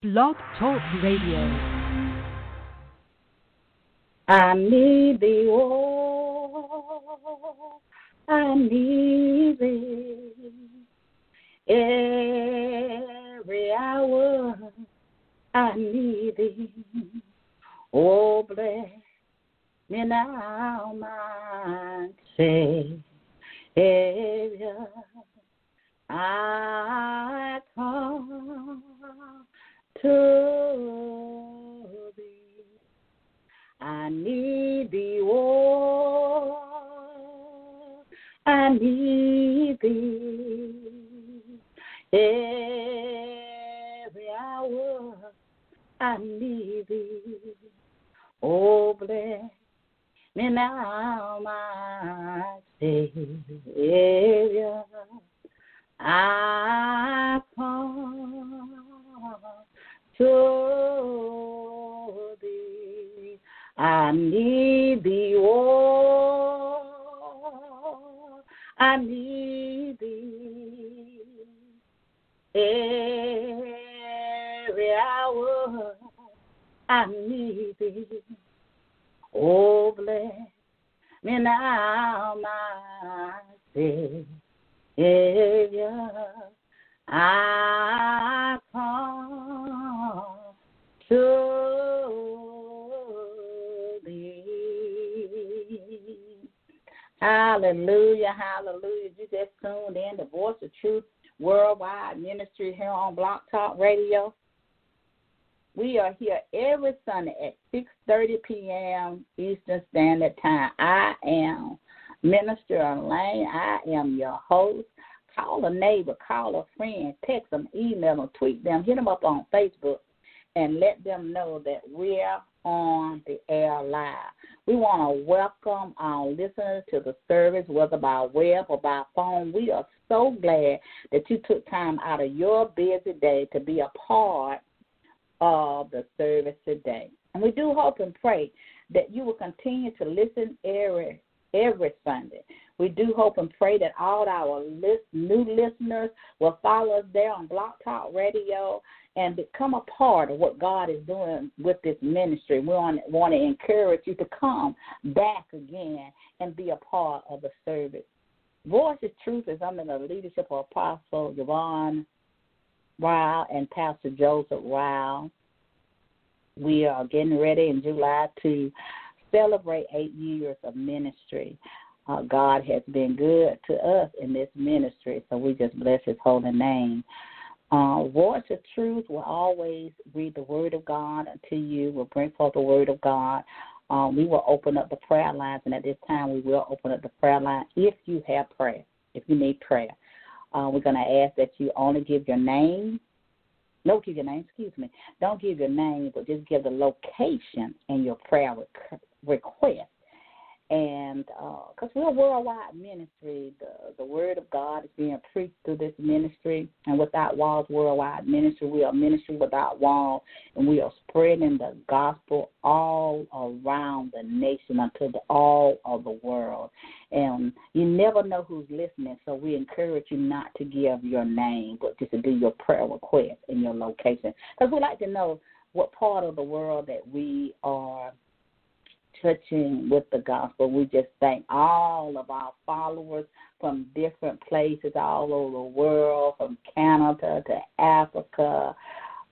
Blog Talk Radio. I need thee, oh, I need thee every hour. I need thee, oh, bless me now, my Savior. I come to thee. I need thee, oh, I need thee every hour. I need thee, oh, bless me now, my Savior. I come to thee. I need thee, oh, I need thee every hour. I need thee. Oh, bless me now, my Savior. I come thee. Hallelujah, hallelujah. You just tuned in the Voice of Truth Worldwide Ministry here on Blog Talk Radio. We are here every Sunday at 6.30 p.m. Eastern Standard Time. I am Minister Elaine. I am your host. Call a neighbor, call a friend, text them, email them, tweet them, hit them up on Facebook, and let them know that we're on the air live. We want to welcome our listeners to the service, whether by web or by phone. We are so glad that you took time out of your busy day to be a part of the service today. And we do hope and pray that you will continue to listen every every Sunday. We do hope and pray that all our list, new listeners will follow us there on Blog Talk Radio and become a part of what God is doing with this ministry. We want, to encourage you to come back again and be a part of the service. Voice of Truth is under the leadership of Apostle Yvonne Ryle and Pastor Joseph Ryle. We are getting ready in July to celebrate eight years of ministry. Uh, God has been good to us in this ministry, so we just bless His holy name. Uh, Voice of Truth will always read the Word of God to you. We'll bring forth the Word of God. Um, we will open up the prayer lines, and at this time, we will open up the prayer line if you have prayer, if you need prayer. Uh, we're going to ask that you only give your name. No, give your name, excuse me. Don't give your name, but just give the location and your prayer request and because uh, we're a worldwide ministry, the the word of God is being preached through this ministry, and without walls, worldwide ministry. We are ministry without walls, and we are spreading the gospel all around the nation unto the, all of the world. And you never know who's listening, so we encourage you not to give your name, but just to do your prayer request and your location, because we like to know what part of the world that we are touching with the gospel. We just thank all of our followers from different places all over the world, from Canada to Africa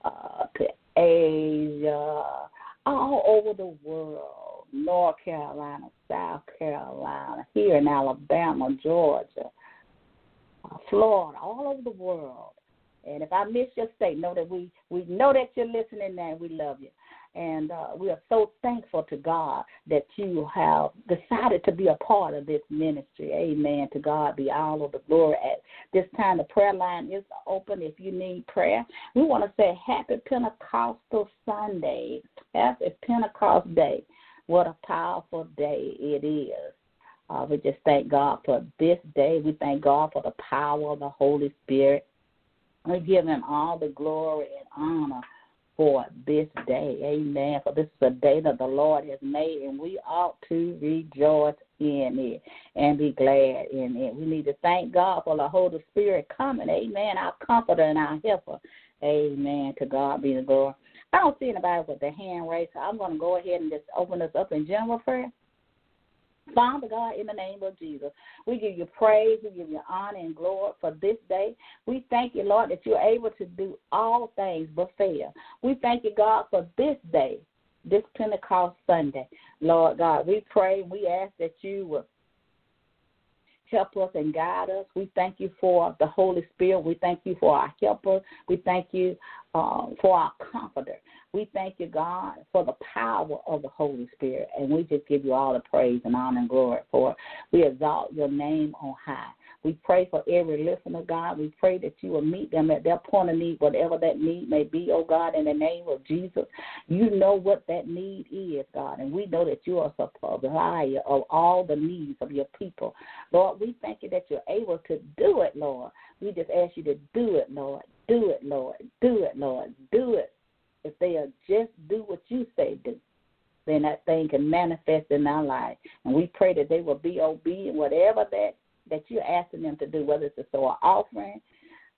uh, to Asia, all over the world, North Carolina, South Carolina, here in Alabama, Georgia, uh, Florida, all over the world. And if I miss your state, know that we we know that you're listening and we love you. And uh, we are so thankful to God that you have decided to be a part of this ministry. Amen. To God be all of the glory. At this time, the prayer line is open if you need prayer. We want to say Happy Pentecostal Sunday. Happy Pentecost Day. What a powerful day it is. Uh, we just thank God for this day. We thank God for the power of the Holy Spirit. We give Him all the glory and honor for this day. Amen. For this is a day that the Lord has made, and we ought to rejoice in it and be glad in it. We need to thank God for the Holy Spirit coming. Amen. Our comforter and our helper. Amen. To God be the glory. I don't see anybody with their hand raised, so I'm going to go ahead and just open us up in general prayer. Father God, in the name of Jesus, we give you praise, we give you honor and glory for this day. We thank you, Lord, that you're able to do all things but fail. We thank you, God, for this day, this Pentecost Sunday. Lord God, we pray, we ask that you will help us and guide us. We thank you for the Holy Spirit. We thank you for our helper. We thank you uh, for our comforter. We thank you, God, for the power of the Holy Spirit. And we just give you all the praise and honor and glory for it. We exalt your name on high. We pray for every listener, God. We pray that you will meet them at their point of need, whatever that need may be, oh God, in the name of Jesus. You know what that need is, God, and we know that you are supplier of all the needs of your people. Lord, we thank you that you're able to do it, Lord. We just ask you to do it, Lord. Do it, Lord. Do it, Lord. Do it. If they'll just do what you say do then that thing can manifest in our life. And we pray that they will be obedient, whatever that that you're asking them to do, whether it's a an offering,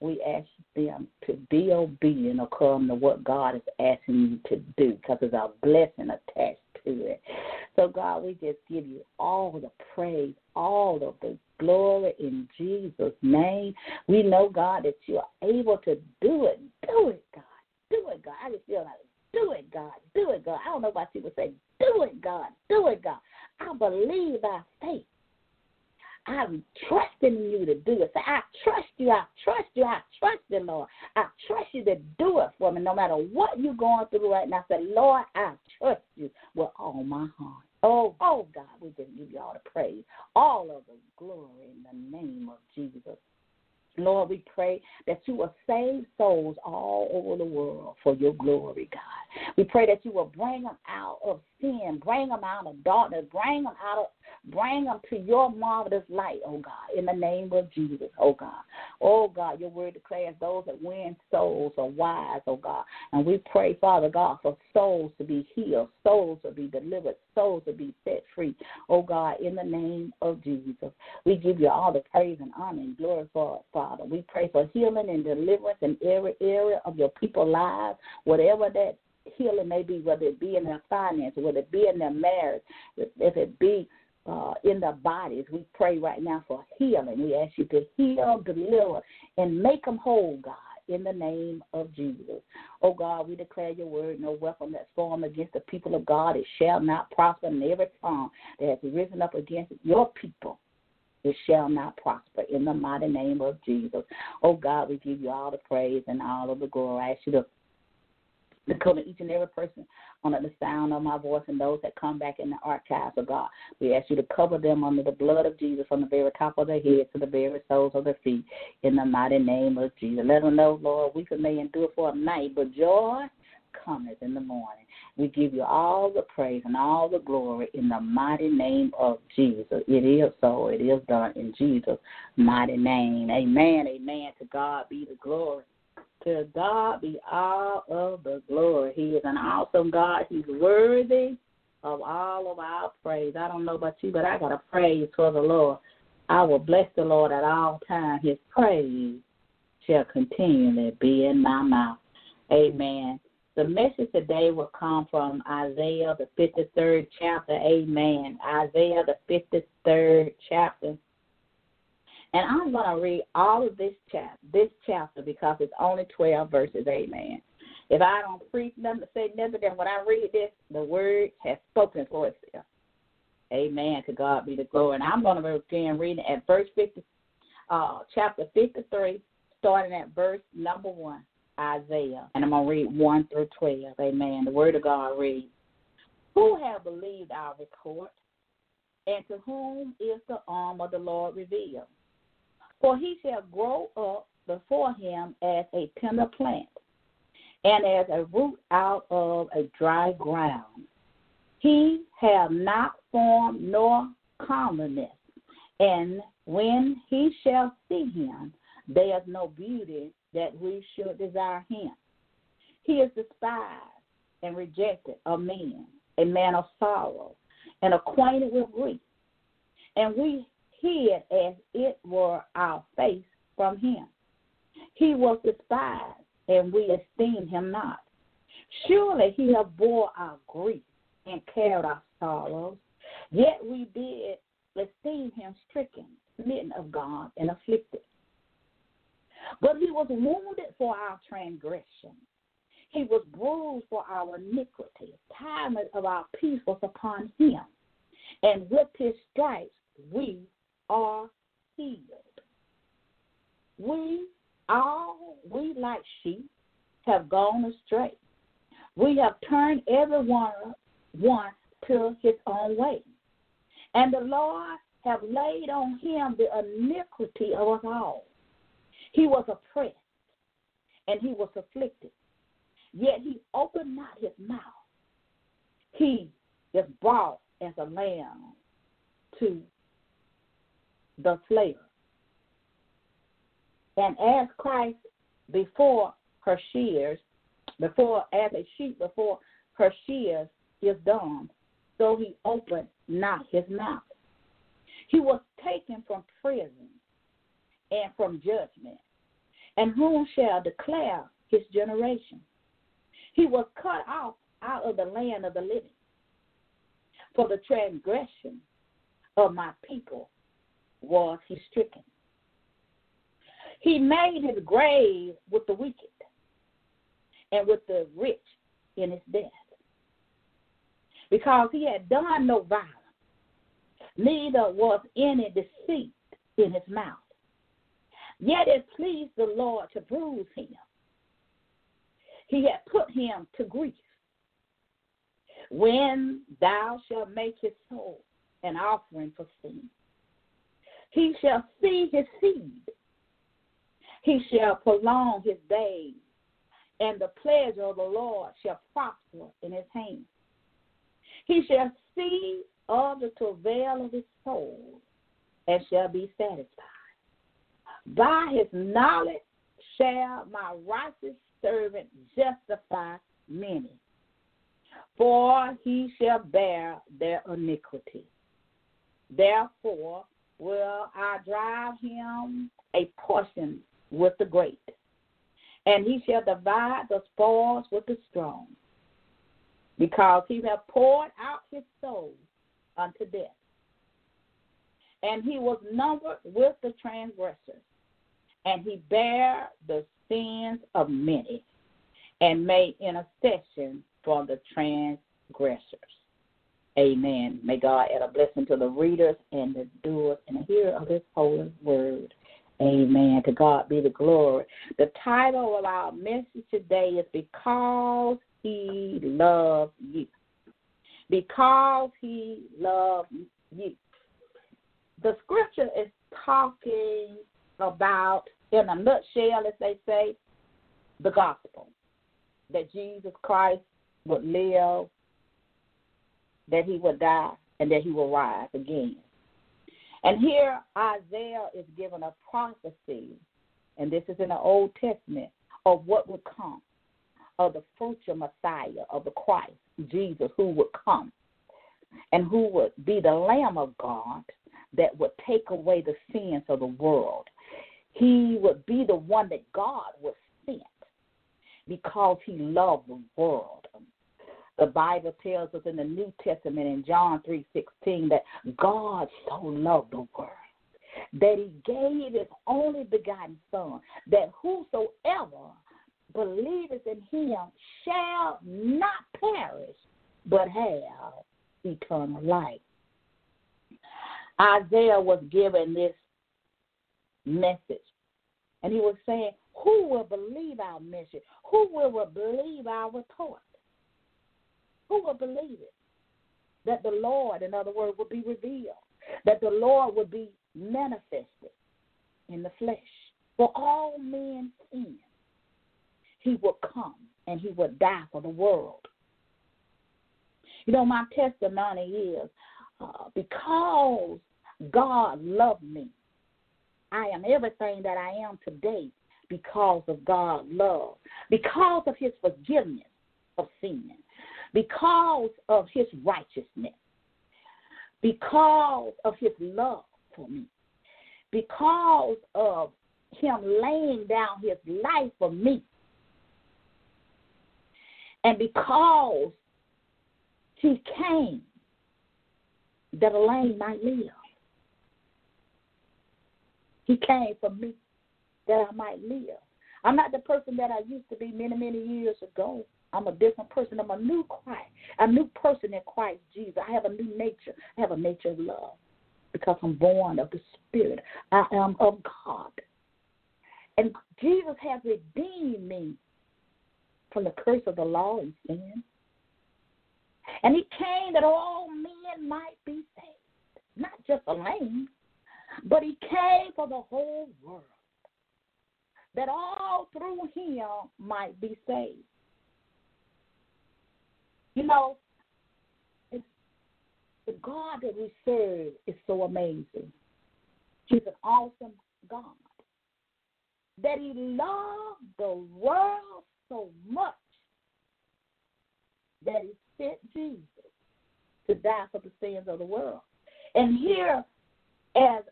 we ask them to be obedient according to what God is asking you to do because there's a blessing attached to it. So, God, we just give you all the praise, all of the glory in Jesus' name. We know, God, that you are able to do it. Do it, God. Do it, God. I just feel like, do it, God. Do it, God. I don't know why people say, do it, God. Do it, God. I believe by faith I'm trusting you to do it. I trust you. I trust you. I trust you, Lord. I trust you to do it for me no matter what you're going through right now. Say, Lord, I trust you with all my heart. Oh, oh God, we just give you all the praise, all of the glory in the name of Jesus. Lord, we pray that you will save souls all over the world for your glory, God. We pray that you will bring them out of sin, bring them out of darkness, bring them out of Bring them to your marvelous light, oh God, in the name of Jesus, oh God. Oh God, your word declares those that win souls are wise, oh God. And we pray, Father God, for souls to be healed, souls to be delivered, souls to be set free, oh God, in the name of Jesus. We give you all the praise and honor and glory for it, Father. We pray for healing and deliverance in every area of your people's lives, whatever that healing may be, whether it be in their finances, whether it be in their marriage, if it be uh, in their bodies. We pray right now for healing. We ask you to heal, deliver, and make them whole, God, in the name of Jesus. Oh God, we declare your word, no weapon that's formed against the people of God, it shall not prosper, and every tongue that has risen up against your people it shall not prosper in the mighty name of Jesus. Oh God, we give you all the praise and all of the glory. I ask you to cover each and every person under the sound of my voice and those that come back in the archives of God. We ask you to cover them under the blood of Jesus from the very top of their head to the very soles of their feet in the mighty name of Jesus. Let them know, Lord, we can may endure for a night, but joy cometh in the morning. We give you all the praise and all the glory in the mighty name of Jesus. It is so. It is done in Jesus' mighty name. Amen. Amen. To God be the glory. To God be all of the glory. He is an awesome God. He's worthy of all of our praise. I don't know about you, but I got a praise for the Lord. I will bless the Lord at all times. His praise shall continually be in my mouth. Amen. The message today will come from Isaiah, the 53rd chapter. Amen. Isaiah, the 53rd chapter. And I'm going to read all of this chapter, this chapter because it's only 12 verses. Amen. If I don't preach nothing, say nothing, then when I read this, the word has spoken for itself. Amen. To God be the glory. And I'm going to begin reading at verse 50, uh, chapter 53, starting at verse number 1, Isaiah. And I'm going to read 1 through 12. Amen. The word of God reads, Who have believed our report? And to whom is the arm of the Lord revealed? For he shall grow up before him as a tender plant, and as a root out of a dry ground. He have not form nor comeliness, and when he shall see him, there is no beauty that we should desire him. He is despised and rejected of men, a man of sorrow, and acquainted with grief. And we hid as it were our face from him. He was despised, and we esteemed him not. Surely he hath bore our grief and carried our sorrows. Yet we did esteem him stricken, smitten of God, and afflicted. But he was wounded for our transgression. He was bruised for our iniquity. The time of our peace was upon him. And with his stripes we are healed. We all, we like sheep, have gone astray. We have turned every one, one to his own way. And the Lord have laid on him the iniquity of us all. He was oppressed and he was afflicted, yet he opened not his mouth. He is brought as a lamb to the slayer. And as Christ before her shears, before as a sheep before her shears is dumb, so he opened not his mouth. He was taken from prison and from judgment. And whom shall declare his generation? He was cut off out of the land of the living. For the transgression of my people was he stricken. He made his grave with the wicked and with the rich in his death. Because he had done no violence, neither was any deceit in his mouth. Yet it pleased the Lord to bruise him. He had put him to grief. When thou shalt make his soul an offering for sin, he shall see his seed. He shall prolong his days, and the pleasure of the Lord shall prosper in his hand. He shall see of the travail of his soul and shall be satisfied. By his knowledge shall my righteous servant justify many, for he shall bear their iniquity. Therefore will I drive him a portion with the great, and he shall divide the spoils with the strong, because he hath poured out his soul unto death. And he was numbered with the transgressors, and he bare the sins of many, and made intercession for the transgressors. Amen. May God add a blessing to the readers and the doers and the hearer of His holy word. Amen. To God be the glory. The title of our message today is Because He Loves You because he loved you. The scripture is talking about, in a nutshell, as they say, the gospel that Jesus Christ would live, that he would die, and that he will rise again. And here Isaiah is given a prophecy, and this is in the Old Testament, of what would come, of the future Messiah, of the Christ. Jesus who would come and who would be the Lamb of God that would take away the sins of the world. He would be the one that God would send because he loved the world. The Bible tells us in the New Testament in John 3:16 that God so loved the world that he gave his only begotten son that whosoever believeth in him shall not perish, but have eternal life. Isaiah was given this message, and he was saying, Who will believe our message? Who will believe our report? Who will believe it? That the Lord, in other words, would be revealed, that the Lord would be manifested in the flesh for all men's sins he would come and he would die for the world. You know, my testimony is uh, because God loved me, I am everything that I am today because of God's love, because of his forgiveness of sin, because of his righteousness, because of his love for me, because of him laying down his life for me And because he came that a lame might live. He came for me that I might live. I'm not the person that I used to be many, many years ago. I'm a different person. I'm a new Christ, a new person in Christ Jesus. I have a new nature. I have a nature of love because I'm born of the Spirit. I am of God. And Jesus has redeemed me from the curse of the law and sin. And he came that all men might be saved, not just the lame, but he came for the whole world, that all through him might be saved. You know, the God that we serve is so amazing. He's an awesome God. That he loved the world so much that he sent Jesus to die for the sins of the world. And here, as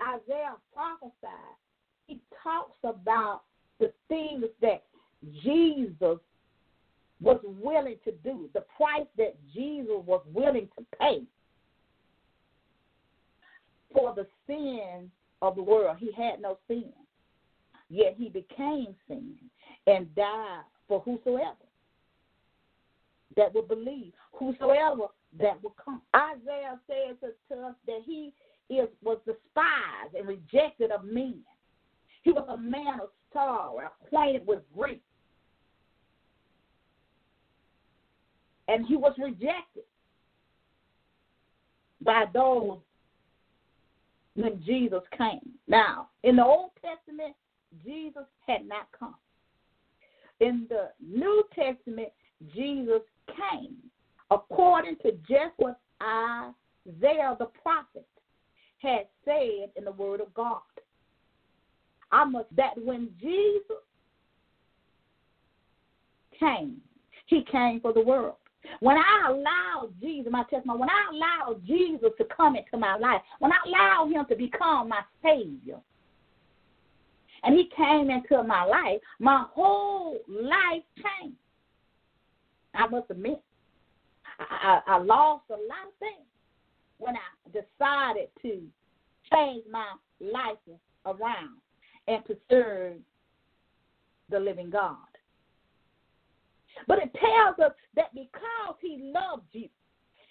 Isaiah prophesied, he talks about the things that Jesus was willing to do, the price that Jesus was willing to pay for the sin of the world. He had no sin, yet he became sin and died for whosoever that will believe, whosoever that will come. Isaiah says to us that he is was despised and rejected of men. He was a man of sorrow, acquainted with grief. And he was rejected by those when Jesus came. Now, in the Old Testament, Jesus had not come. In the New Testament, Jesus came according to just what Isaiah the prophet had said in the Word of God. I must that when Jesus came, he came for the world. When I allow Jesus, my testimony, when I allow Jesus to come into my life, when I allow him to become my Savior, and he came into my life, my whole life changed. I must admit, I, I, lost a lot of things when I decided to change my life around and to serve the living God. But it tells us that because he loved you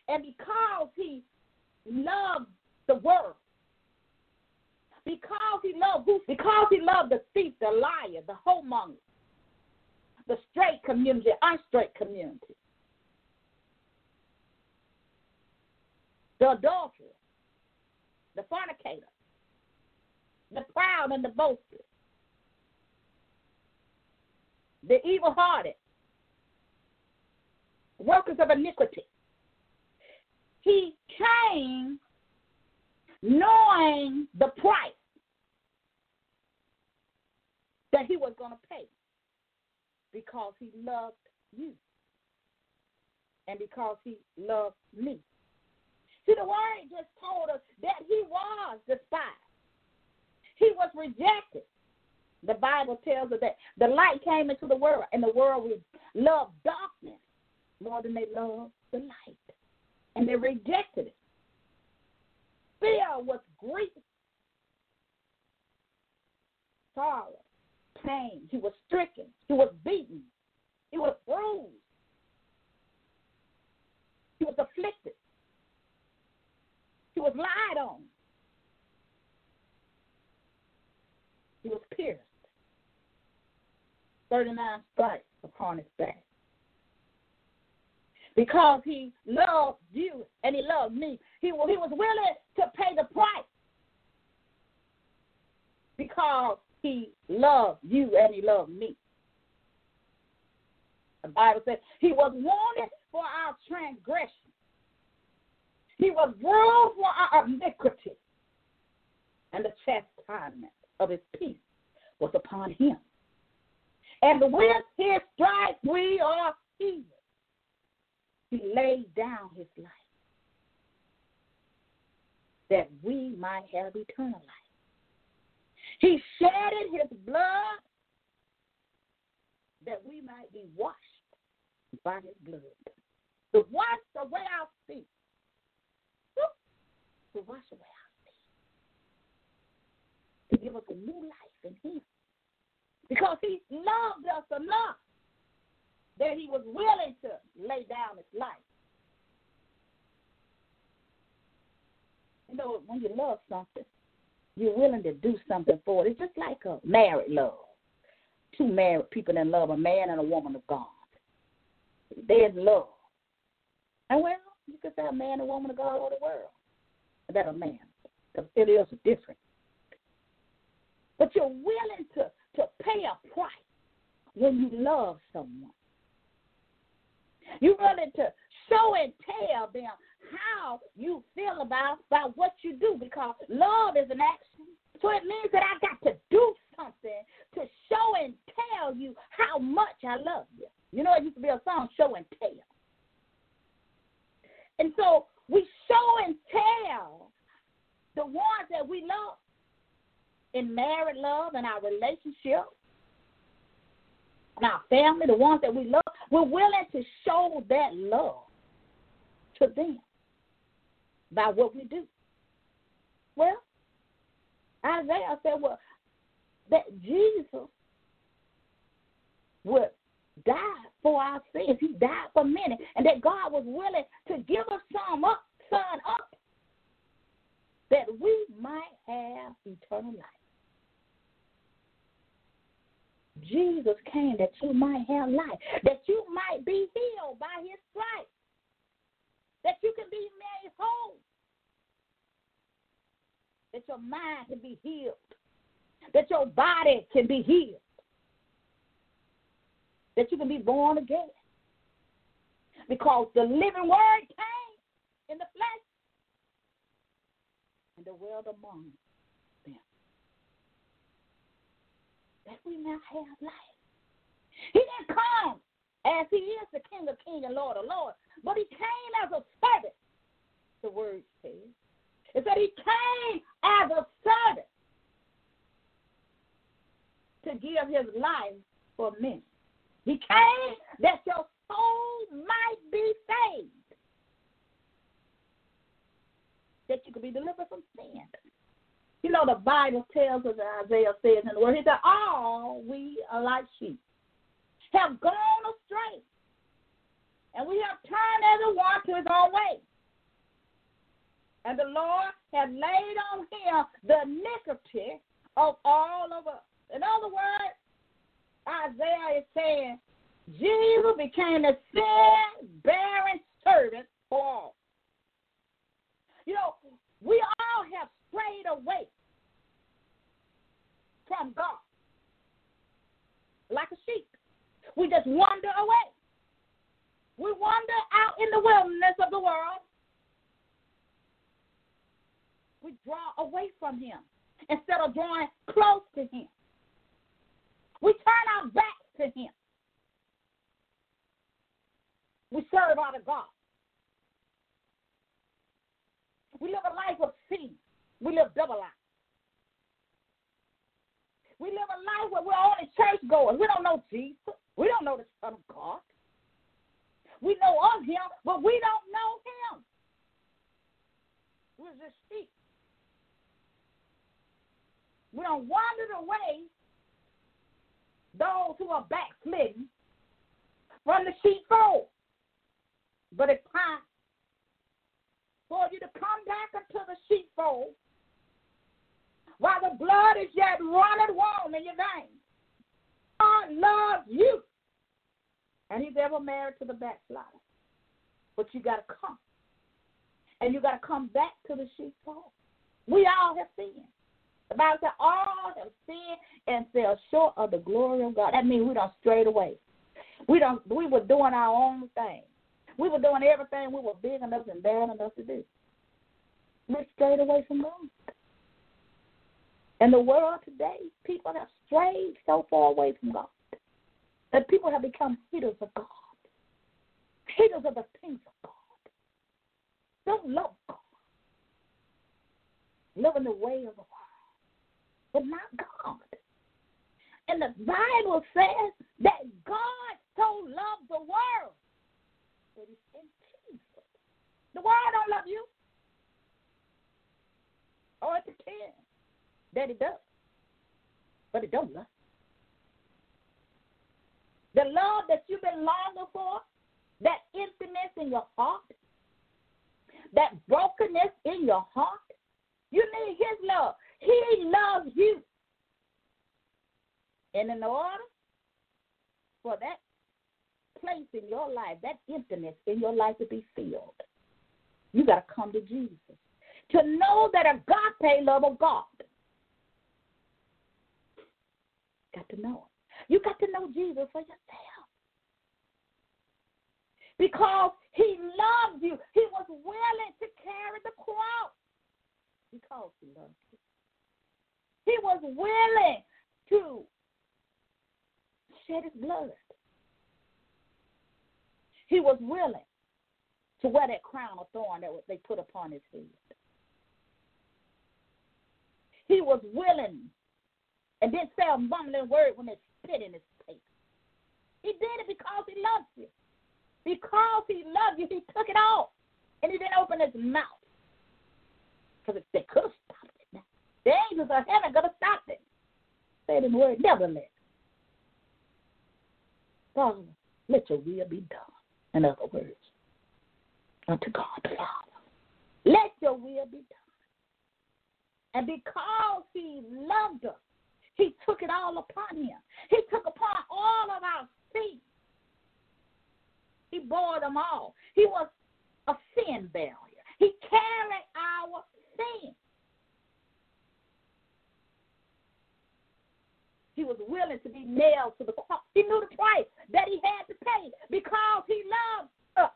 and because he loved the world, because he loved who? Because he loved the thief, the liar, the homemonger, the straight community, unstraight community, the adulterer, the fornicator, the proud and the boastful, the evil hearted, workers of iniquity. He came knowing the price that he was going to pay because he loved you and because he loved me. See, the word just told us that he was despised. He was rejected. The Bible tells us that the light came into the world, and the world loved darkness more than they loved the light. And they rejected it. Fear was grief, sorrow, pain. He was stricken. He was beaten. He was bruised. He was afflicted. He was lied on. He was pierced. 39 stripes upon his back. Because he loved you and he loved me, he, he was willing to pay the price. Because he loved you and he loved me. The Bible says he was wounded for our transgression. He was bruised for our iniquity. And the chastisement of his peace was upon him. And with his stripes we are healed. He laid down his life that we might have eternal life. He shedded his blood that we might be washed by his blood. To wash away our feet. To wash away our feet. To give us a new life in him. Because he loved us enough that he was willing to lay down his life. You know, when you love something, you're willing to do something for it. It's just like a married love. Two married people that love a man and a woman of God. There's love. And well, you can say a man and a woman of God all the world. That a man. Because it is different. But you're willing to, to pay a price when you love someone. You're to show and tell them how you feel about, about what you do because love is an action. So it means that I got to do something to show and tell you how much I love you. You know, it used to be a song, Show and Tell. And so we show and tell the ones that we love in married love and our relationship and our family, the ones that we love, we're willing to show that love to them by what we do. Well, Isaiah said, well, that Jesus would die for our sins. He died for many. And that God was willing to give us some up, son up, that we might have eternal life. Jesus came that you might have life, that you might be healed by his stripes that you can be made whole, that your mind can be healed, that your body can be healed, that you can be born again. Because the living word came in the flesh and the world among them. That we now have life. He didn't come as he is the King of Kings and Lord of Lords. But he came as a servant, the word says. It said he came as a servant to give his life for men. He came that your soul might be saved, that you could be delivered from sin. You know, the Bible tells us, that Isaiah says in the word, he said, All we are like sheep have gone astray, and we have turned everyone to his own way. And the Lord has laid on him the iniquity of all of us. In other words, Isaiah is saying Jesus became a sin bearing servant for all. You know, we all have strayed away from God like a sheep. We just wander away. We wander out in the wilderness of the world. We draw away from Him instead of drawing close to Him. We turn our back to Him. We serve out of God. We live a life of sin. We live double life. We live a life where we're only church going. We don't know Jesus. We don't know the Son of God. We know of him, but we don't know him. We're just sheep. We don't wander away those who are backslidden from the sheepfold. But it's time for you to come back into the sheepfold while the blood is yet running warm in your veins. God loves you. And he's ever married to the backslider. But you got to come. And you got to come back to the sheepfold. We all have sinned. The Bible said all have sinned and fell short of the glory of God. That means we don't strayed away. We don't. We were doing our own thing. We were doing everything we were big enough and bad enough to do. We strayed away from God. In the world today, people have strayed so far away from God that people have become haters of God, haters of the things of God. Don't love God, living the way of the world, but not God. And the Bible says that God so loved the world but it's in Jesus. The world don't love you. Or it pretends that it does. But it don't love. The love that you've been longing for, that emptiness in your heart, that brokenness in your heart, you need his love. He loves you. And in order for that place in your life, that emptiness in your life to be filled, you got to come to Jesus. To know that a agape love of God. Got to know it. You got to know Jesus for yourself. Because he loved you. He was willing to carry the cross because he loved you. He was willing to shed his blood. He was willing to wear that crown of thorn that they put upon his head. He was willing and didn't say a mumbling word when they spit in his face. He did it because he loved you. Because he loved you, he took it off. And he didn't open his mouth. Because they could have stopped it. Now. The angels of heaven could have stopped it. Said in the word, never let. Father, let your will be done. In other words, unto God the Father. Let your will be done. And because he loved us, he took it all upon him. He took upon all of our sins. He bore them all. He was a sin barrier. He carried our sin. He was willing to be nailed to the cross. He knew the price that he had to pay because he loved us.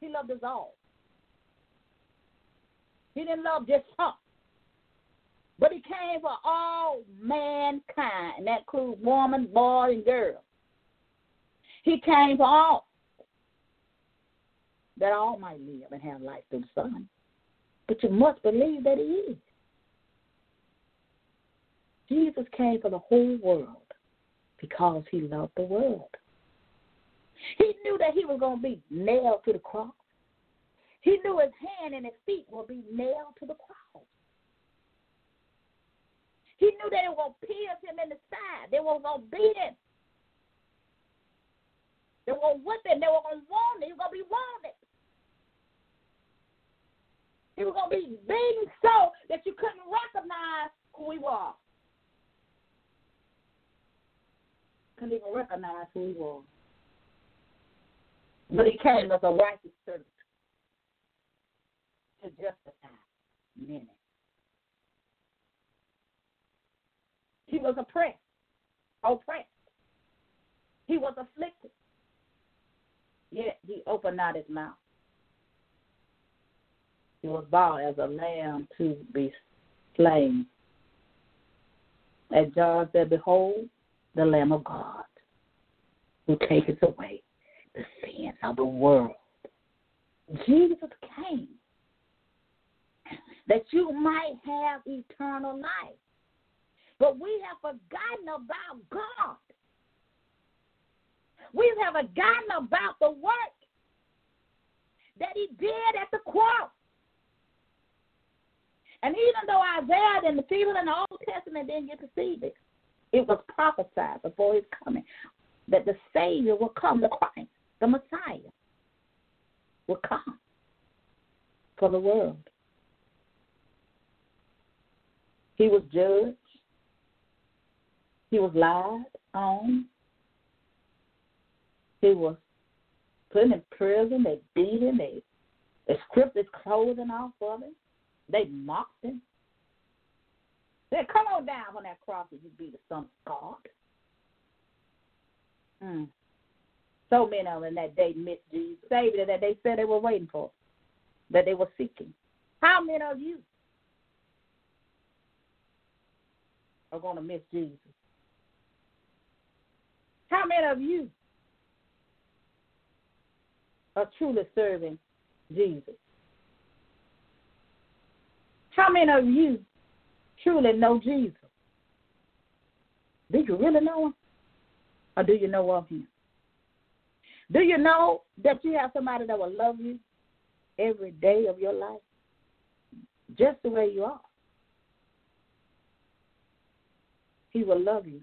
He loved us all. He didn't love just some. But he came for all mankind, and that includes woman, boy, and girl. He came for all, that all might live and have life through the Son. But you must believe that he is. Jesus came for the whole world because he loved the world. He knew that he was going to be nailed to the cross. He knew his hand and his feet would be nailed to the cross. He knew were going to pierce him in the side. They were going to beat him. They were going to whip him. They were going to wound him. He was going to be wounded. He was going to be beaten so that you couldn't recognize who he was. Couldn't even recognize who he was. But he came as a righteous servant to justify many. He was oppressed, oppressed. He was afflicted. Yet he opened not his mouth. He was bought as a lamb to be slain. As John said, Behold, the Lamb of God, who taketh away the sins of the world. Jesus came that you might have eternal life. But we have forgotten about God. We have forgotten about the work that He did at the cross. And even though Isaiah and the people in the Old Testament didn't get to see this, it was prophesied before his coming that the Savior will come, the Christ, the Messiah, will come for the world. He was judged. He was lied on. He was put in prison. They beat him. They, they stripped his clothing off of him. They mocked him. Then come on down on that cross and you be the Son of God. Mm. So many of them that day missed Jesus, Savior that they said they were waiting for, that they were seeking. How many of you are going to miss Jesus? How many of you are truly serving Jesus? How many of you truly know Jesus? Do you really know him? Or do you know of him? Do you know that you have somebody that will love you every day of your life? Just the way you are. He will love you.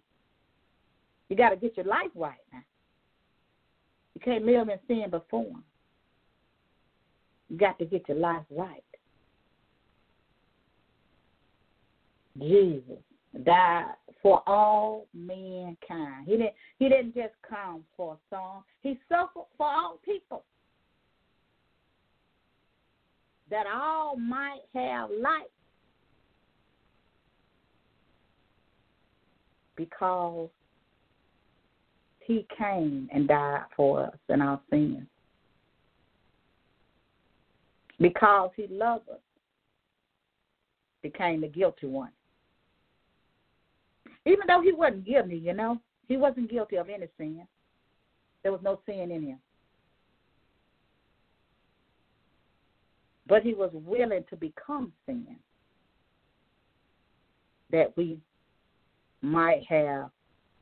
You got to get your life right now. You can't live in sin before. You got to get your life right. Jesus died for all mankind. He didn't he didn't just come for some. He suffered for all people. That all might have life. Because he came and died for us and our sins. Because he loved us, became the guilty one. Even though he wasn't guilty, you know, he wasn't guilty of any sin. There was no sin in him. But he was willing to become sin that we might have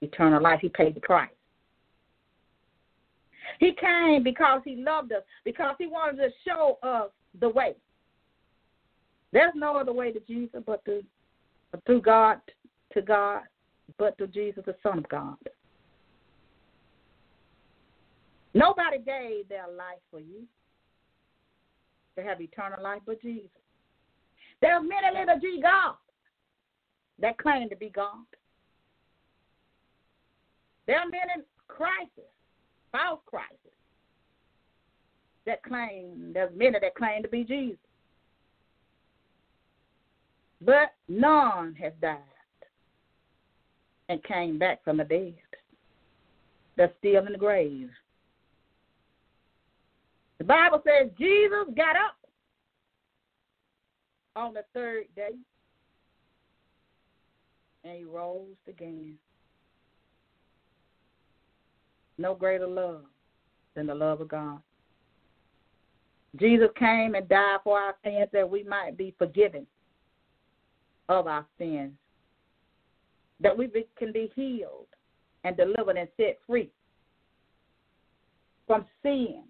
eternal life. He paid the price. He came because he loved us, because he wanted to show us the way. There's no other way to Jesus but through, through God to God but to Jesus, the Son of God. Nobody gave their life for you to have eternal life but Jesus. There are many little G gods that claim to be God. There are many Christs, false Christs, that claim, there's many that claim to be Jesus. But none has died and came back from the dead. They're still in the grave. The Bible says Jesus got up on the third day and he rose again. No greater love than the love of God. Jesus came and died for our sins that we might be forgiven of our sins that we be, can be healed and delivered and set free from sin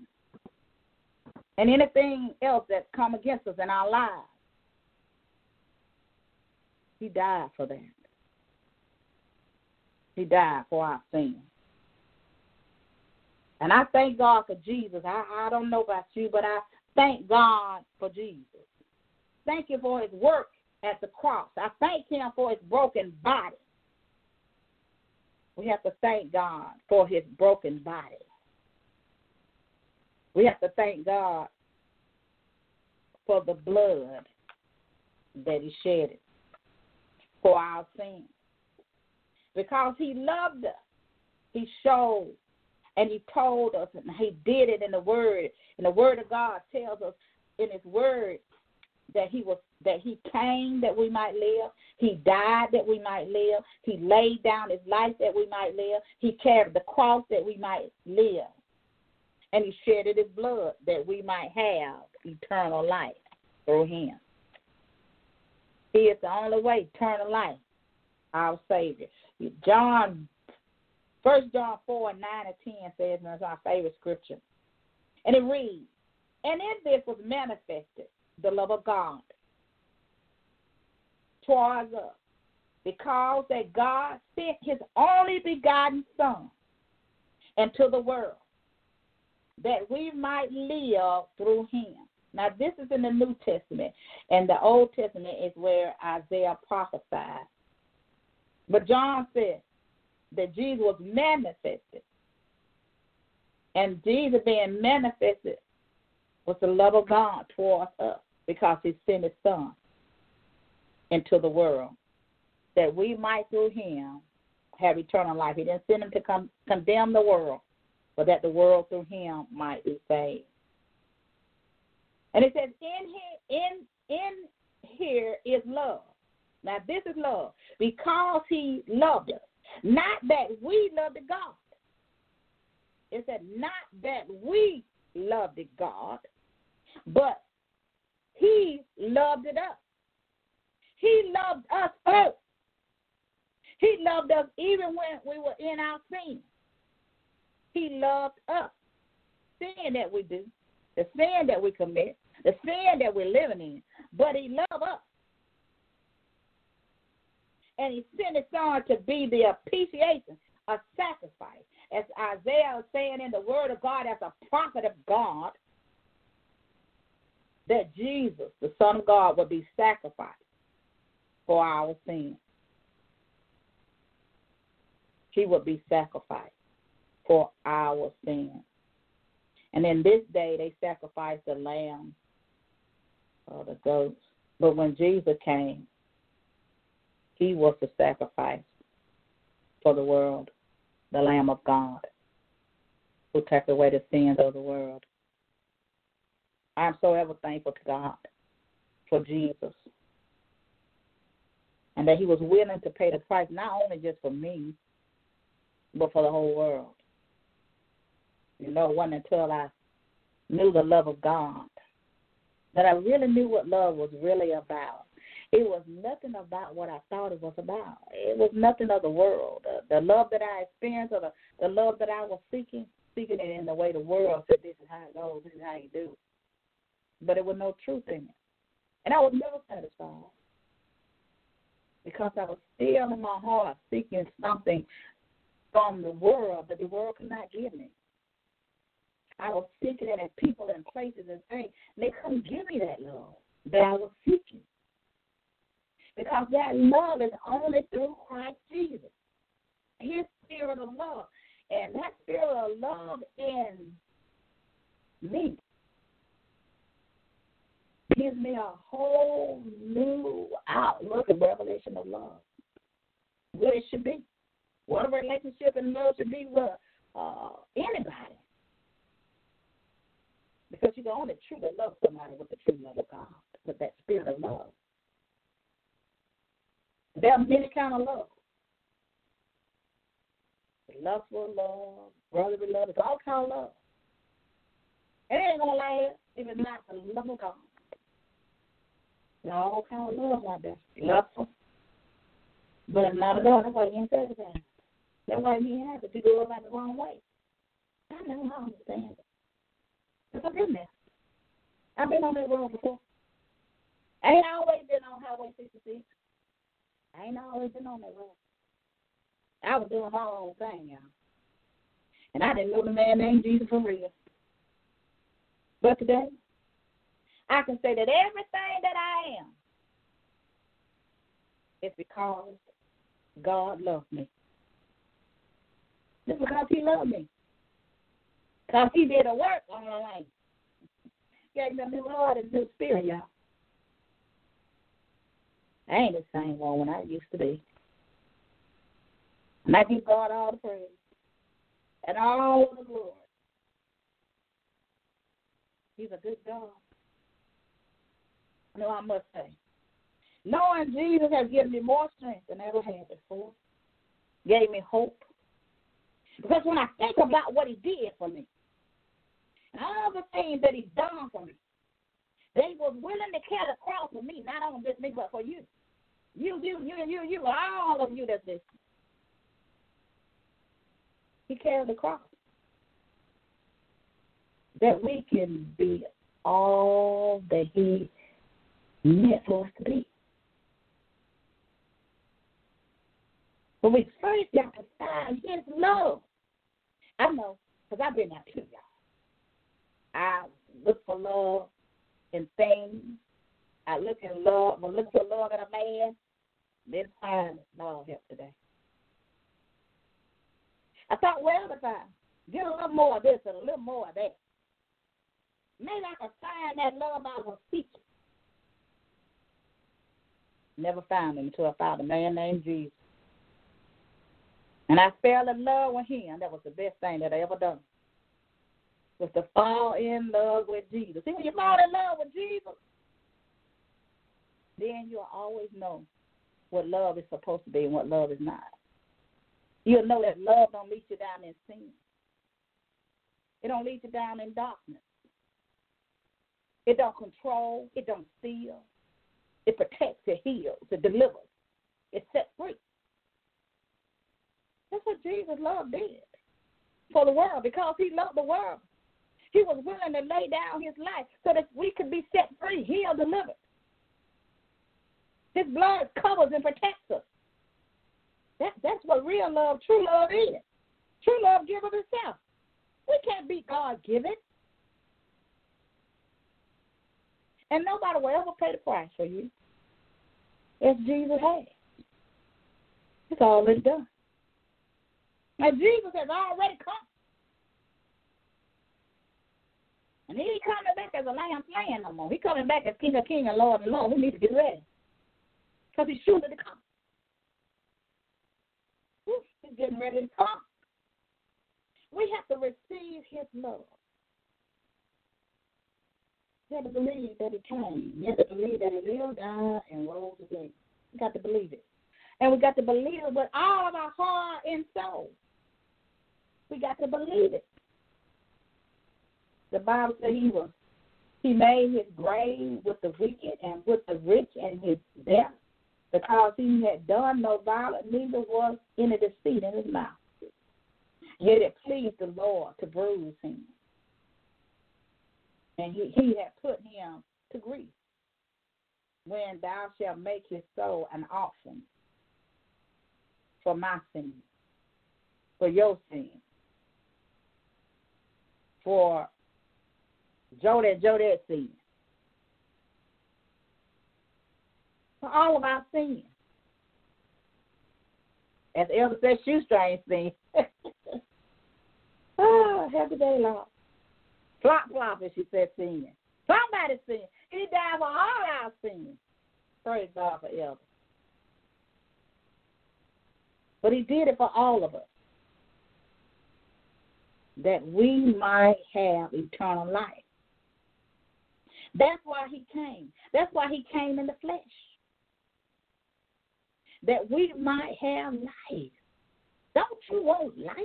and anything else that's come against us in our lives. He died for that. He died for our sins. And I thank God for Jesus. I, I don't know about you, but I thank God for Jesus. Thank you for his work at the cross. I thank him for his broken body. We have to thank God for his broken body. We have to thank God for the blood that he shed for our sins. Because he loved us. He showed and he told us and he did it in the word. And the word of God tells us in his word that he was that he came that we might live. He died that we might live. He laid down his life that we might live. He carried the cross that we might live. And he shedded his blood that we might have eternal life through him. He is the only way, eternal life, our Savior. John, First John 4 and 9 and 10 says, and it's our favorite scripture. And it reads, And in this was manifested the love of God towards us because that God sent his only begotten Son into the world that we might live through him. Now, this is in the New Testament, and the Old Testament is where Isaiah prophesied. But John said that Jesus was manifested. And Jesus being manifested was the love of God towards us because he sent his son into the world that we might through him have eternal life. He didn't send him to come condemn the world, but that the world through him might be saved. And it says, in here, in in here is love. Now this is love because he loved us, not that we loved God. It said not that we loved God, but he loved it us. He loved us first. He loved us even when we were in our sin. He loved us. sin that we do, the sin that we commit, the sin that we're living in. But He loved us. And He sent His Son to be the propitiation, a sacrifice. As Isaiah was saying in the Word of God, as a prophet of God, that Jesus, the Son of God, would be sacrificed for our sins. He would be sacrificed for our sins. And in this day, they sacrificed the lamb or the goats. But when Jesus came, he was the sacrifice for the world, the Lamb of God, who took away the sins of the world. I'm so ever thankful to God for Jesus. And that he was willing to pay the price, not only just for me, but for the whole world. You know, it wasn't until I knew the love of God that I really knew what love was really about. It was nothing about what I thought it was about. It was nothing of the world. The, the love that I experienced, or the, the love that I was seeking, seeking it in the way the world said, "This is how it goes. This is how you do." But it was no truth in it, and I was never satisfied because I was still in my heart seeking something from the world that the world could not give me. I was seeking it at people and places and things. And they couldn't give me that love that I was seeking. Because that love is only through Christ Jesus. His spirit of love. And that spirit of love in me gives me a whole new outlook and revelation of love. What it should be. What a relationship and love should be with uh, anybody. Because you can only truly love somebody with the true love of God, with that spirit of love. There are many kind of love. Lustful love, brotherly love, it's all kind of love. It ain't gonna last if it's not the love of God. There all kind of love out there. Lustful. But it's not a God, that's why he ain't satisfied. That's why he ain't happy. You go about the wrong way. I know, I understand it. Because I've been there. I've been on that road before. I ain't always been on Highway 66. I ain't always been on that road. I was doing my own thing, y'all. And I didn't know the man named Jesus for real. But today, I can say that everything that I am is because God loved me. It's because He loved me. Because He did a work on my life. Gave me a new heart and new spirit, y'all. I ain't the same woman I used to be. And I give God all the praise and all the glory. He's a good God. No, I must say. Knowing Jesus has given me more strength than I ever had before. Gave me hope. Because when I think about what he did for me, and all the things that he's done for me, they was willing to carry the cross for me, not only just me, but for you. You, you, you, you, you, all of you that's listening. He carried the cross. That we can be all that he meant for us to be. But we first got to find his love. I know, because I've been there too, y'all. I look for love in things. I look in love, I look for love in a man. This time, no help today. I thought, well, if I get a little more of this and a little more of that, maybe I can find that love I was seeking. Never found him until I found a man named Jesus. And I fell in love with him. That was the best thing that I ever done. Was to fall in love with Jesus. See, when you fall in love with Jesus, then you'll always know what love is supposed to be and what love is not. You'll know that love don't lead you down in sin. It don't lead you down in darkness. It don't control. It don't steal. It protects. It heals. It delivers. It sets free. That's what Jesus' love did for the world because he loved the world. He was willing to lay down his life so that we could be set free, healed, delivered. His blood covers and protects us. That, that's what real love, true love is. True love gives of itself. We can't be God given. And nobody will ever pay the price for you. As Jesus has. It's already done. Now Jesus has already come. And he ain't coming back as a lamb slain no more. He coming back as King of King and Lord of Lord. We need to get ready. Because he's sure to come. He's getting ready to come. We have to receive his love. You have to believe that he came. You have to believe that he lived, died, and rose again. You got to believe it. And we got to believe it with all of our heart and soul. We got to believe it. The Bible said he was he made his grave with the wicked and with the rich and his death, because he had done no violence, neither was any deceit in his mouth. Yet it pleased the Lord to bruise him. And he, he had put him to grief. When thou shalt make his soul an offering for my sin, for your sin, for Jodette Jodette sin, for all of our sin. As elder said, shoestring sin. oh, ah, happy day, Lord. Flop flop, as she said, sin. Somebody sin. He died for all our sins. Praise God for. But he did it for all of us. That we might have eternal life. That's why he came. That's why he came in the flesh. That we might have life. Don't you want life?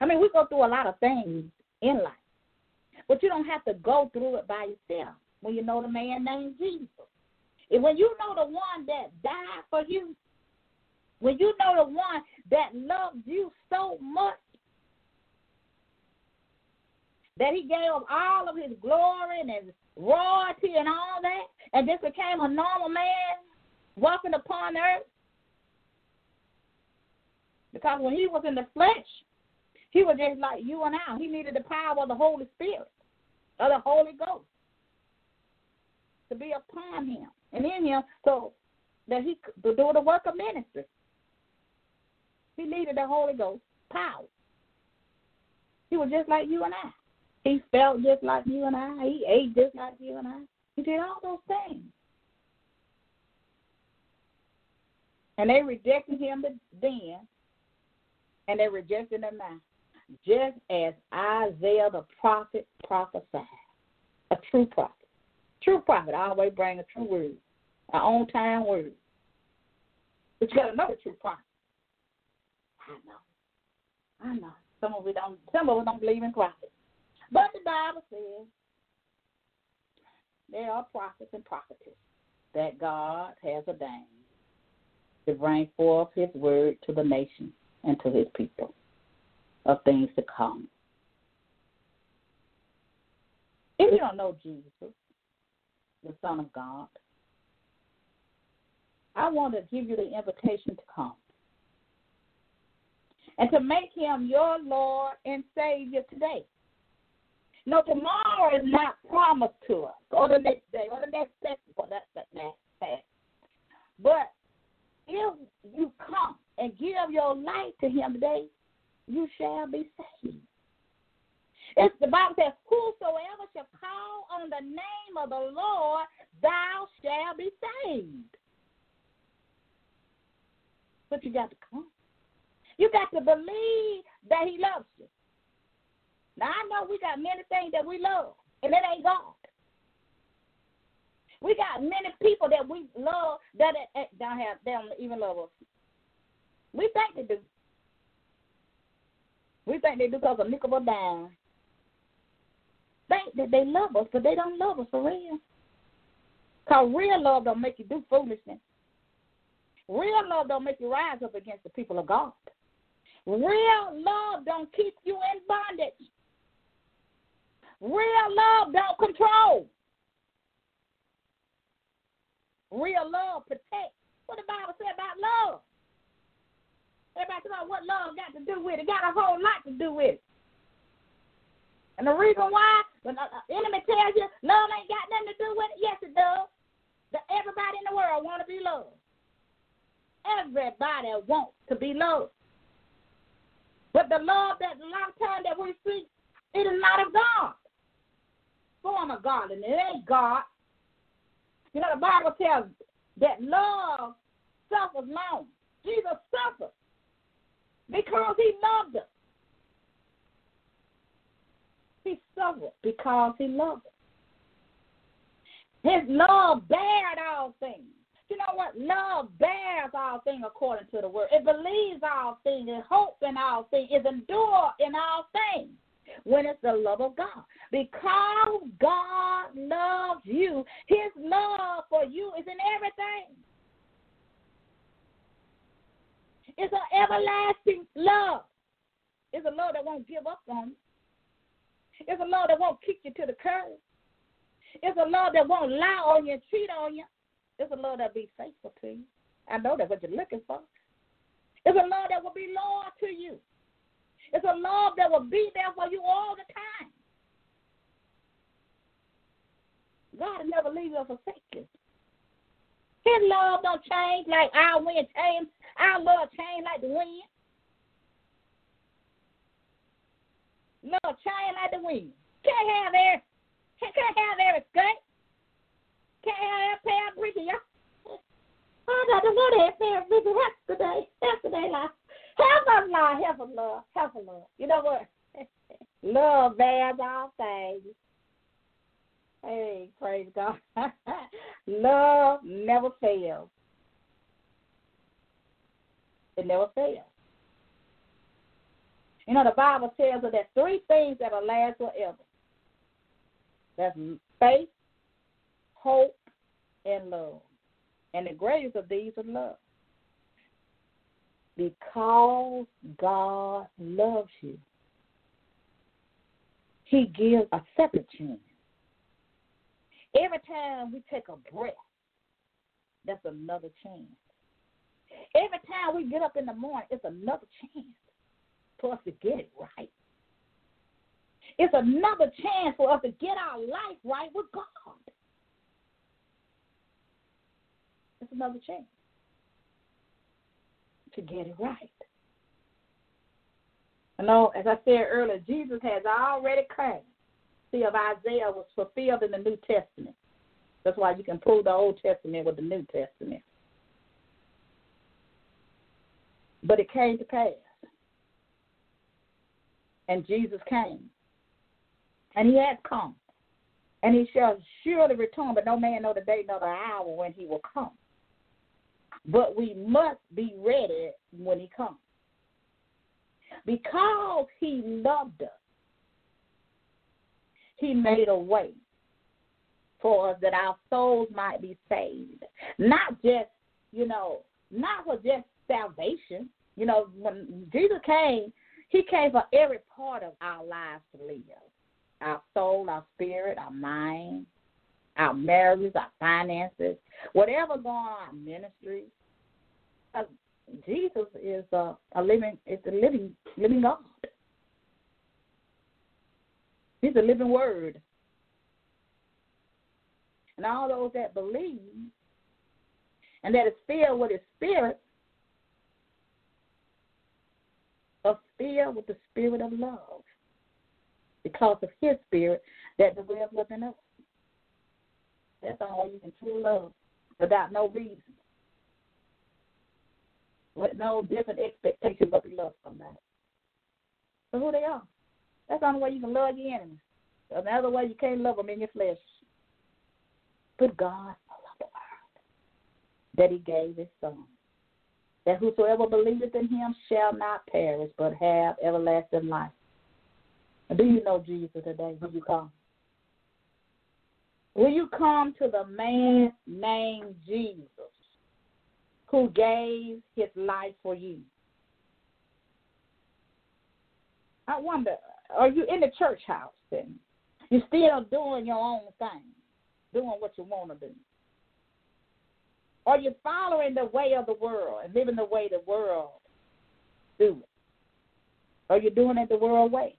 I mean, we go through a lot of things in life. But you don't have to go through it by yourself when you know the man named Jesus. And when you know the one that died for you, when you know the one that loves you so much that he gave up all of his glory and his royalty and all that, and just became a normal man walking upon earth. Because when he was in the flesh, he was just like you and I. He needed the power of the Holy Spirit, of the Holy Ghost, to be upon him and in him so that he could do the work of ministry. He needed the Holy Ghost power. He was just like you and I. He felt just like you and I. He ate just like you and I. He did all those things. And they rejected him then, and they rejected him now just as Isaiah the prophet prophesied. A true prophet. True prophet always bring a true word, an on time word. But you got another true prophet. I know. I know. Some of us don't some of us don't believe in prophets. But the Bible says there are prophets and prophetess that God has ordained to bring forth his word to the nation and to his people of things to come. If you don't know Jesus, the Son of God, I want to give you the invitation to come and to make him your Lord and Savior today. No, tomorrow is not promised to us, or the next day, or the next second, or that, that, that, But if you come and give your life to him today, you shall be saved. It's the Bible says, Whosoever shall call on the name of the Lord, thou shalt be saved. But you got to come. You got to believe that He loves you. Now I know we got many things that we love, and it ain't God. We got many people that we love that don't have, they don't even love us. We think they do. We think they do because of nickel or dime. Think that they love us, but they don't love us for real. Because real love don't make you do foolishness. Real love don't make you rise up against the people of God. Real love don't keep you in bondage. Real love don't control. Real love protects. What the Bible say about love? Everybody talk about what love got to do with it. Got a whole lot to do with it. And the reason why, when the enemy tells you love ain't got nothing to do with it, yes it does. That everybody in the world want to be loved. Everybody wants to be loved. But the love that a lot of times that we see, it is not of God. Form of God, and it ain't God. You know, the Bible tells that love suffers long. Jesus suffered because he loved us. He suffered because he loved us. His love bared all things. You know what? Love bears all things according to the word. It believes all things, it hopes in all things, it endures in all things when it's the love of God. Because God loves you, His love for you is in everything. It's an everlasting love. It's a love that won't give up on you. It's a love that won't kick you to the curb. It's a love that won't lie on you and cheat on you. It's a love that will be faithful to you. I know that's what you're looking for. It's a love that will be loyal to you. It's a love that will be there for you all the time. God will never leave you or forsake you. His love don't change like our wind change. Our love change like the wind. Love change like the wind. Can't have every, can't have every skirt. Can't have every pair of breeches. I got to go there pair of breeches yesterday. Yesterday, like Help us, Lord. Help us, Lord. Help us, Lord. You know what? Love bears all things. Hey, praise God. Love never fails. It never fails. You know, the Bible tells us that three things that will last forever. That's faith, hope, and love. And the greatest of these is love because God loves you, He gives a second chance. Every time we take a breath, that's another chance. Every time we get up in the morning, it's another chance for us to get it right. It's another chance for us to get our life right with God. It's another chance to get it right. I know, as I said earlier, Jesus has already come. See, of Isaiah was fulfilled in the New Testament. That's why you can prove the Old Testament with the New Testament. But it came to pass. And Jesus came. And he has come. And he shall surely return, but no man know the day nor the hour when he will come. But we must be ready when he comes. Because he loved us, he made a way for us that our souls might be saved. Not just, you know, not for just salvation. You know, when Jesus came, he came for every part of our lives to live our soul, our spirit, our mind, our marriages, our finances, whatever going on, our ministry. Uh, Jesus is a, a living, is a living, living God. He's a living Word, and all those that believe and that is filled with His Spirit are filled with the Spirit of love because of His Spirit that dwells within us. That's all you can truly love without no reason, with no different expectation but to love somebody. So who they are. That's the only way you can love your enemies. Another way you can't love them in your flesh. But God loved the world that He gave His Son, that whosoever believeth in Him shall not perish but have everlasting life. Do you know Jesus today? Will you come? Will you come to the man named Jesus who gave his life for you? I wonder, are you in the church house then? You're still doing your own thing, doing what you want to do. Are you're following the way of the world and living the way the world do it. Or you're doing it the world way.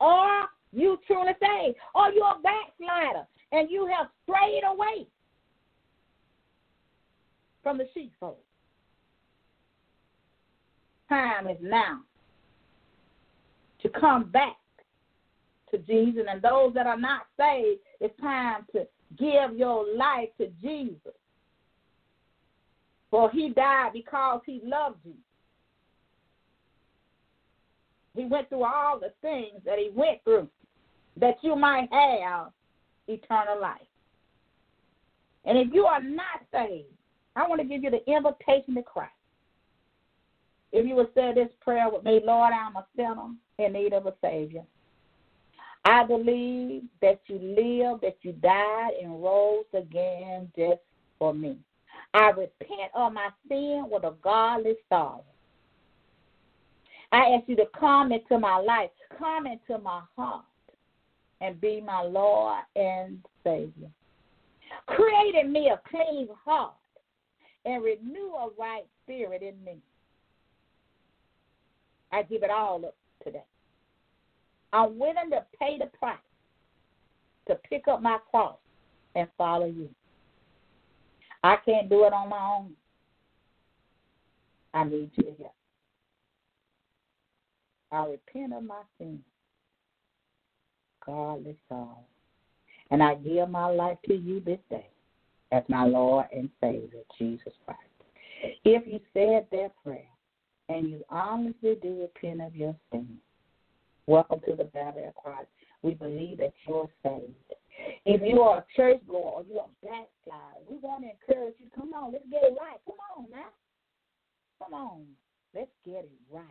Or you truly say, or you're a backslider and you have strayed away from the sheepfold. Time is now to come back to Jesus. And those that are not saved, it's time to give your life to Jesus. For he died because he loved you. He went through all the things that he went through that you might have eternal life. And if you are not saved, I want to give you the invitation to Christ. If you would say this prayer with me, Lord, I'm a sinner in need of a Savior. I believe that you lived, that you died, and rose again just for me. I repent of my sin with a godly sorrow. I ask you to come into my life, come into my heart, and be my Lord and Savior. Create in me a clean heart and renew a right spirit in me. I give it all up today. I'm willing to pay the price to pick up my cross and follow you. I can't do it on my own. I need you to help. I repent of my sins, godly sorrow, and I give my life to you this day as my Lord and Savior, Jesus Christ. If you said that prayer and you honestly do repent of your sins, welcome to the body of Christ. We believe that you're saved. If you are a church goer or you're a backslider, we want to encourage you. Come on, let's get it right. Come on now. Come on. Let's get it right.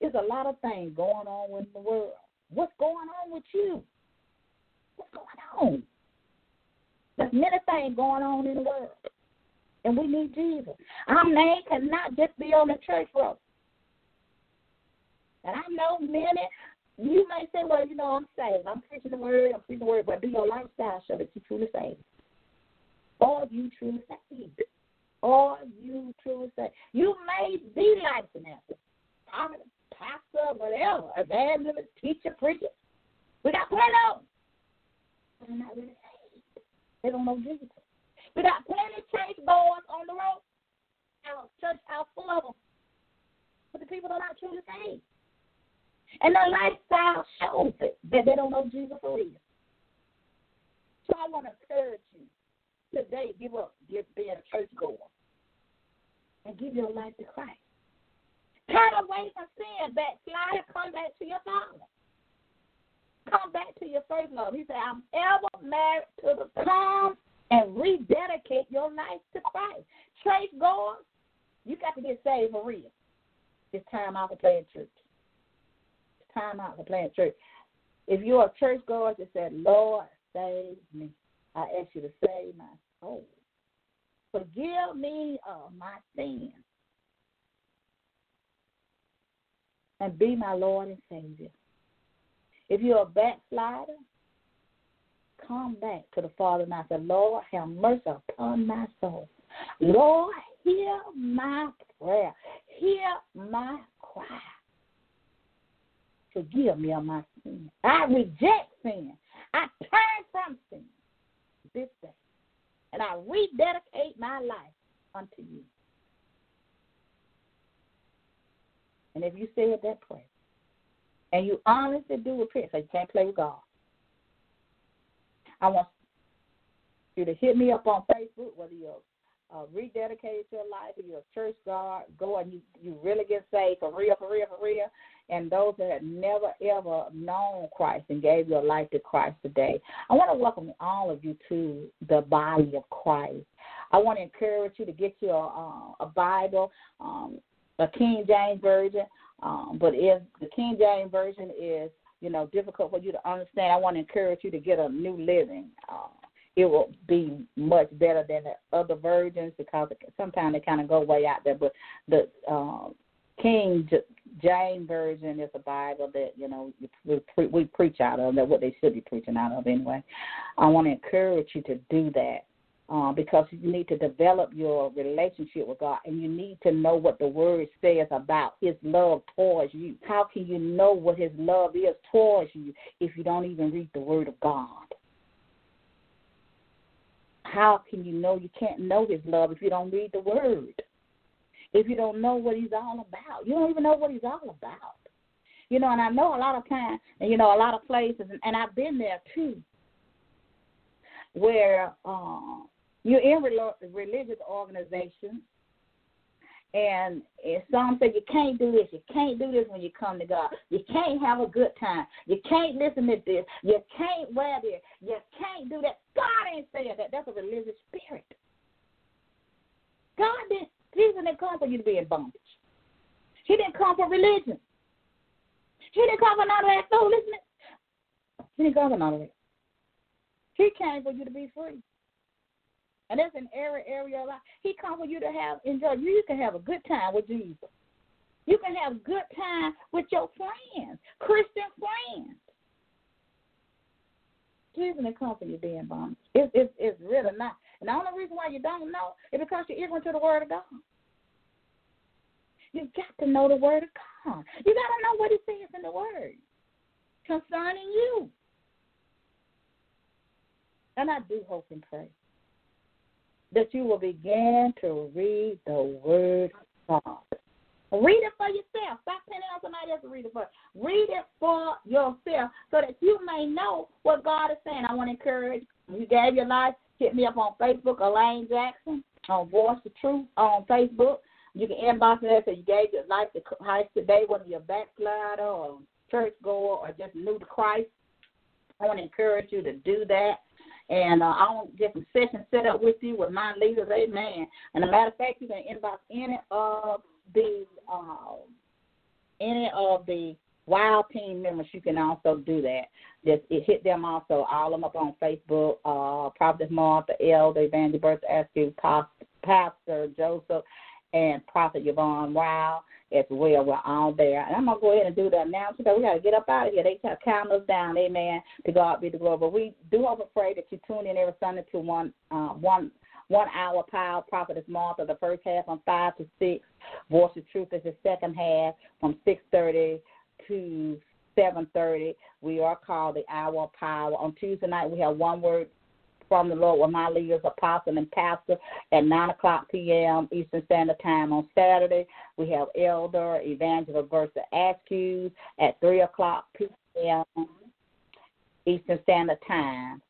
There's a lot of things going on in the world. What's going on with you? What's going on? There's many things going on in the world. And we need Jesus. Our name cannot just be on the church road. And I know many, you may say, well, you know, I'm saved. I'm preaching the word, I'm preaching the word, but do your lifestyle show that you truly saved? Or you truly saved? Or you truly saved? You may be like an prophet, pastor, whatever, evangelist, teacher, preacher. We got plenty of them. But they're not really saved. They don't know Jesus. We got plenty of church goers on the road. Our church house full of them. But the people are not truly saved. And their lifestyle shows it that they don't know Jesus for real. So I want to encourage you today, give up give, being a church goer and give your life to Christ. Turn away from sin, backslider, come back to your Father. Come back to your first love. He said, I'm ever married to the come and rededicate your life to Christ. Church goers, you got to get saved for real. It's time out to play in church. It's time out to play in church. If you're a church goer that said, Lord, save me, I ask you to save my soul. Forgive me of my sins. And be my Lord and Savior. If you're a backslider, come back to the Father and I say, Lord, have mercy upon my soul. Lord, hear my prayer. Hear my cry. Forgive me of my sin. I reject sin. I turn from sin this day. And I rededicate my life unto you. And if you said that prayer, and you honestly do repent, so you can't play with God. I want you to hit me up on Facebook, whether you're uh, rededicated your life, or you're a church guard, go and you, you really get saved for real, for real, for real. And those that have never ever known Christ and gave your life to Christ today, I want to welcome all of you to the body of Christ. I want to encourage you to get you a, uh, a Bible, um, a King James version. Um, but if the King James version is you know difficult for you to understand, I want to encourage you to get a New Living. Uh, it will be much better than the other versions because sometimes they kind of go way out there. But the uh, King James version is a Bible that you know we, pre- we preach out of. That what they should be preaching out of anyway. I want to encourage you to do that uh, because you need to develop your relationship with God, and you need to know what the Word says about His love towards you. How can you know what His love is towards you if you don't even read the Word of God? How can you know you can't know His love if you don't read the Word? If you don't know what He's all about, you don't even know what He's all about. You know, and I know a lot of times, and you know, a lot of places, and, and I've been there too, where uh, you're in religious organizations, and, and some say you can't do this, you can't do this when you come to God. You can't have a good time. You can't listen to this. You can't wear this. You can't do that. God ain't saying that. That's a religious spirit. God didn't. Jesus didn't come for you to be in bondage. He didn't come for religion. He didn't come for none of that foolishness. He didn't come for none of that. He came for you to be free. And that's an every area of life. He comes for you to have enjoy. You can have a good time with Jesus. You can have good time with your friends, Christian friends. Jesus didn't come for you being bondage. It's, it's, it's really not. And the only reason why you don't know is because you're ignorant to the Word of God. You've got to know the Word of God. You got to know what it says in the Word concerning you. And I do hope and pray that you will begin to read the Word of God. Read it for yourself. Stop depending on somebody else to read it for. Read it for yourself so that you may know what God is saying. I want to encourage you gave your life. Hit me up on Facebook, Elaine Jackson, on Voice of Truth on Facebook. You can inbox me there so you gave your life to Christ today, whether you're a backslider or church goer or just new to Christ. I want to encourage you to do that. And uh, get some sessions set up with you with my leaders. Amen. And a matter of fact, you can inbox any of the uh, any of the wild team members. You can also do that. Just it hit them also. All of them up on Facebook. Uh, Prophet Martha, Elder Evangelist Bertha Askew, Pastor Joseph, and Prophet Yvonne Wow as well. We're all there. And I'm going to go ahead and do the announcement. We got to get up out of here. They try to us down. Amen. To God be the glory. But we do hope and pray that you tune in every Sunday to one, uh, one, one hour power prophetess Martha, the first half from five to six. Voice of Truth is the second half from six thirty to seven thirty. We are called the Hour of Power. On Tuesday night we have one word from the Lord with my leaders, apostle and pastor, at 9 o'clock p.m. Eastern Standard Time. On Saturday, we have Elder Evangelist Bertha Askew at 3 o'clock p.m. Eastern Standard Time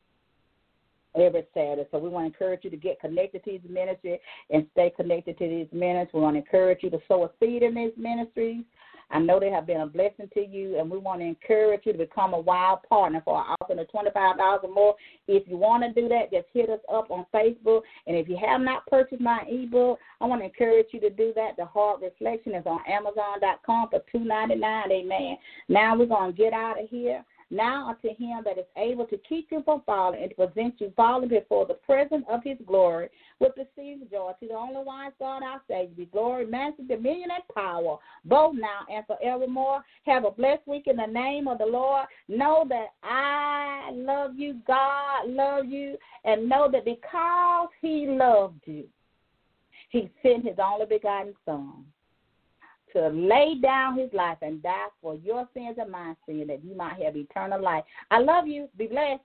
every Saturday. So we want to encourage you to get connected to these ministries and stay connected to these ministries. We want to encourage you to sow a seed in these ministries. I know they have been a blessing to you, and we want to encourage you to become a wild partner for an offering of $25 or more. If you want to do that, just hit us up on Facebook. And if you have not purchased my ebook, I want to encourage you to do that. The Heart Reflection is on Amazon.com for two ninety nine. Amen. Now we're going to get out of here. Now unto him that is able to keep you from falling and to present you falling before the presence of his glory with the of joy. To the only wise God our Savior be glory, majesty, dominion, and power, both now and forevermore. Have a blessed week in the name of the Lord. Know that I love you, God love you, and know that because he loved you, he sent his only begotten son to lay down his life and die for your sins and my sin that you might have eternal life. I love you. Be blessed.